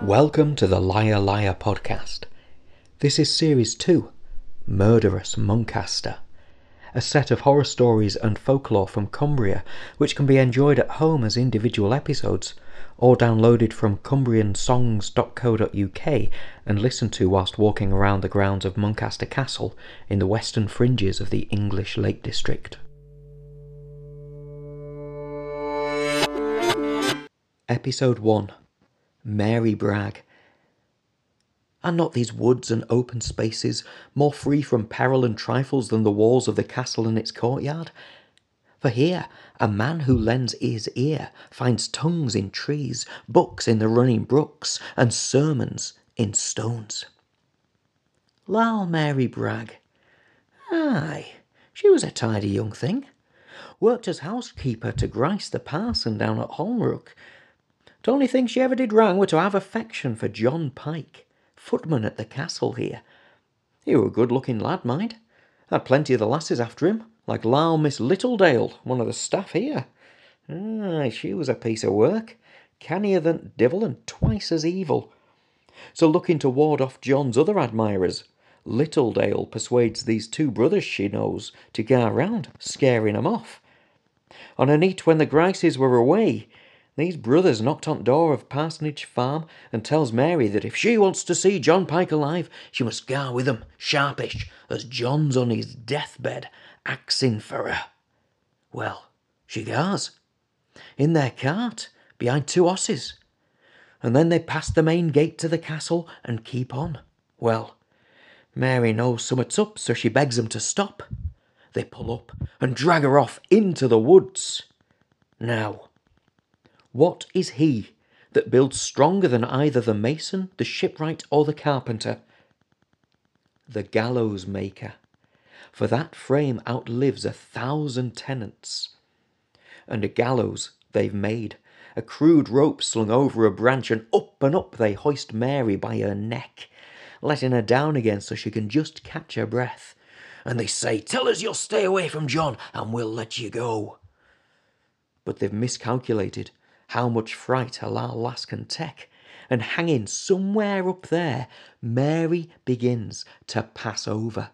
Welcome to the Liar Liar podcast. This is series 2 Murderous Muncaster, a set of horror stories and folklore from Cumbria which can be enjoyed at home as individual episodes or downloaded from cumbriansongs.co.uk and listened to whilst walking around the grounds of Muncaster Castle in the western fringes of the English Lake District. Episode 1 Mary Bragg. Are not these woods and open spaces more free from peril and trifles than the walls of the castle and its courtyard? For here a man who lends his ear finds tongues in trees, books in the running brooks, and sermons in stones. Lal Mary Bragg. Aye, she was a tidy young thing. Worked as housekeeper to Grice the parson down at Holmrook, the only thing she ever did wrong were to have affection for John Pike, footman at the castle here. He were a good looking lad, mind. Had plenty of the lasses after him, like Lal Miss Littledale, one of the staff here. Aye, she was a piece of work, cannier than divil and twice as evil. So looking to ward off John's other admirers, Littledale persuades these two brothers she knows to go round, scaring 'em off. On a night when the Grices were away, these brothers knocked on door of Parsonage Farm and tells Mary that if she wants to see John Pike alive, she must go with 'em sharpish, as John's on his deathbed, axing for her. Well, she goes. In their cart, behind two horses. And then they pass the main gate to the castle and keep on. Well, Mary knows summat's up, so she begs begs 'em to stop. They pull up and drag her off into the woods. Now, what is he that builds stronger than either the mason, the shipwright, or the carpenter? The gallows maker, for that frame outlives a thousand tenants. And a gallows they've made, a crude rope slung over a branch, and up and up they hoist Mary by her neck, letting her down again so she can just catch her breath. And they say, Tell us you'll stay away from John, and we'll let you go. But they've miscalculated how much fright a lass can take. And hanging somewhere up there, Mary begins to pass over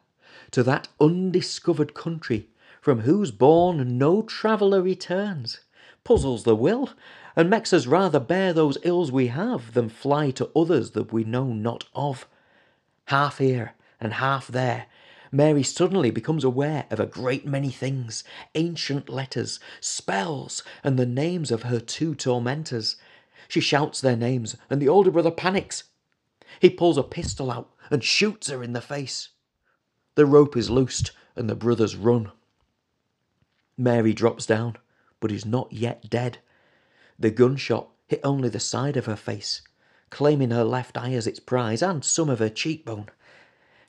to that undiscovered country from whose bourne no traveller returns. Puzzles the will, and makes us rather bear those ills we have than fly to others that we know not of. Half here and half there, Mary suddenly becomes aware of a great many things ancient letters, spells, and the names of her two tormentors. She shouts their names, and the older brother panics. He pulls a pistol out and shoots her in the face. The rope is loosed, and the brothers run. Mary drops down, but is not yet dead. The gunshot hit only the side of her face, claiming her left eye as its prize and some of her cheekbone.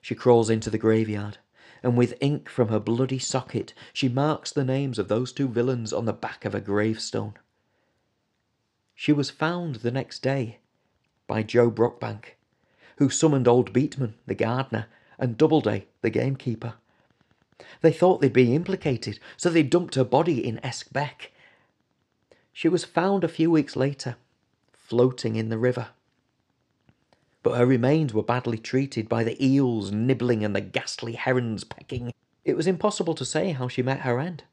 She crawls into the graveyard, and with ink from her bloody socket, she marks the names of those two villains on the back of a gravestone. She was found the next day by Joe Brockbank, who summoned old Beatman, the gardener, and Doubleday, the gamekeeper. They thought they'd be implicated, so they dumped her body in Esk Beck. She was found a few weeks later, floating in the river but her remains were badly treated by the eels nibbling and the ghastly herons pecking. It was impossible to say how she met her end,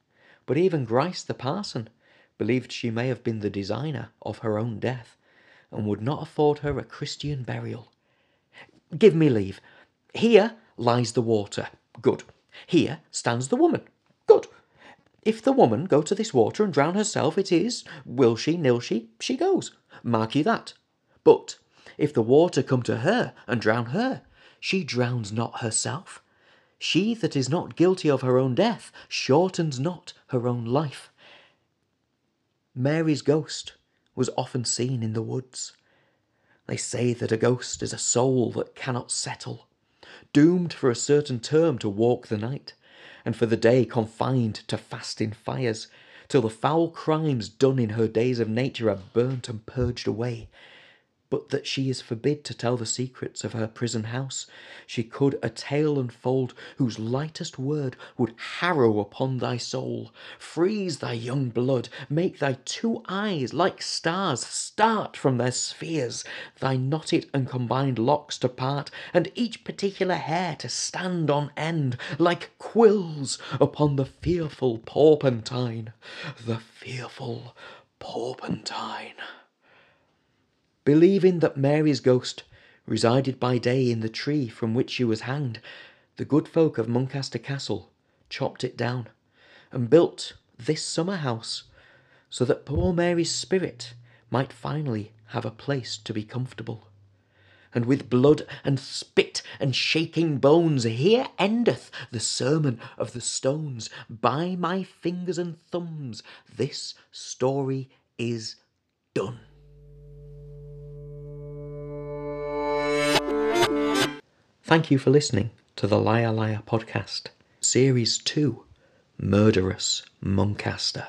but even Grice the parson believed she may have been the designer of her own death, and would not afford her a Christian burial. Give me leave. Here lies the water. Good. Here stands the woman. Good. If the woman go to this water and drown herself, it is, will she, nil she, she goes. Mark you that. But if the water come to her and drown her, she drowns not herself. She that is not guilty of her own death shortens not her own life. Mary's ghost was often seen in the woods. They say that a ghost is a soul that cannot settle, doomed for a certain term to walk the night, and for the day confined to fasting fires, till the foul crimes done in her days of nature are burnt and purged away, but that she is forbid to tell the secrets of her prison house. She could a tale unfold whose lightest word would harrow upon thy soul, freeze thy young blood, make thy two eyes like stars start from their spheres, thy knotted and combined locks to part, and each particular hair to stand on end like quills upon the fearful porpentine, the fearful porpentine. Believing that Mary's ghost resided by day in the tree from which she was hanged, the good folk of Muncaster Castle chopped it down and built this summer house so that poor Mary's spirit might finally have a place to be comfortable. And with blood and spit and shaking bones, here endeth the sermon of the stones. By my fingers and thumbs, this story is done. Thank you for listening to the Liar Liar podcast, Series 2 Murderous Muncaster.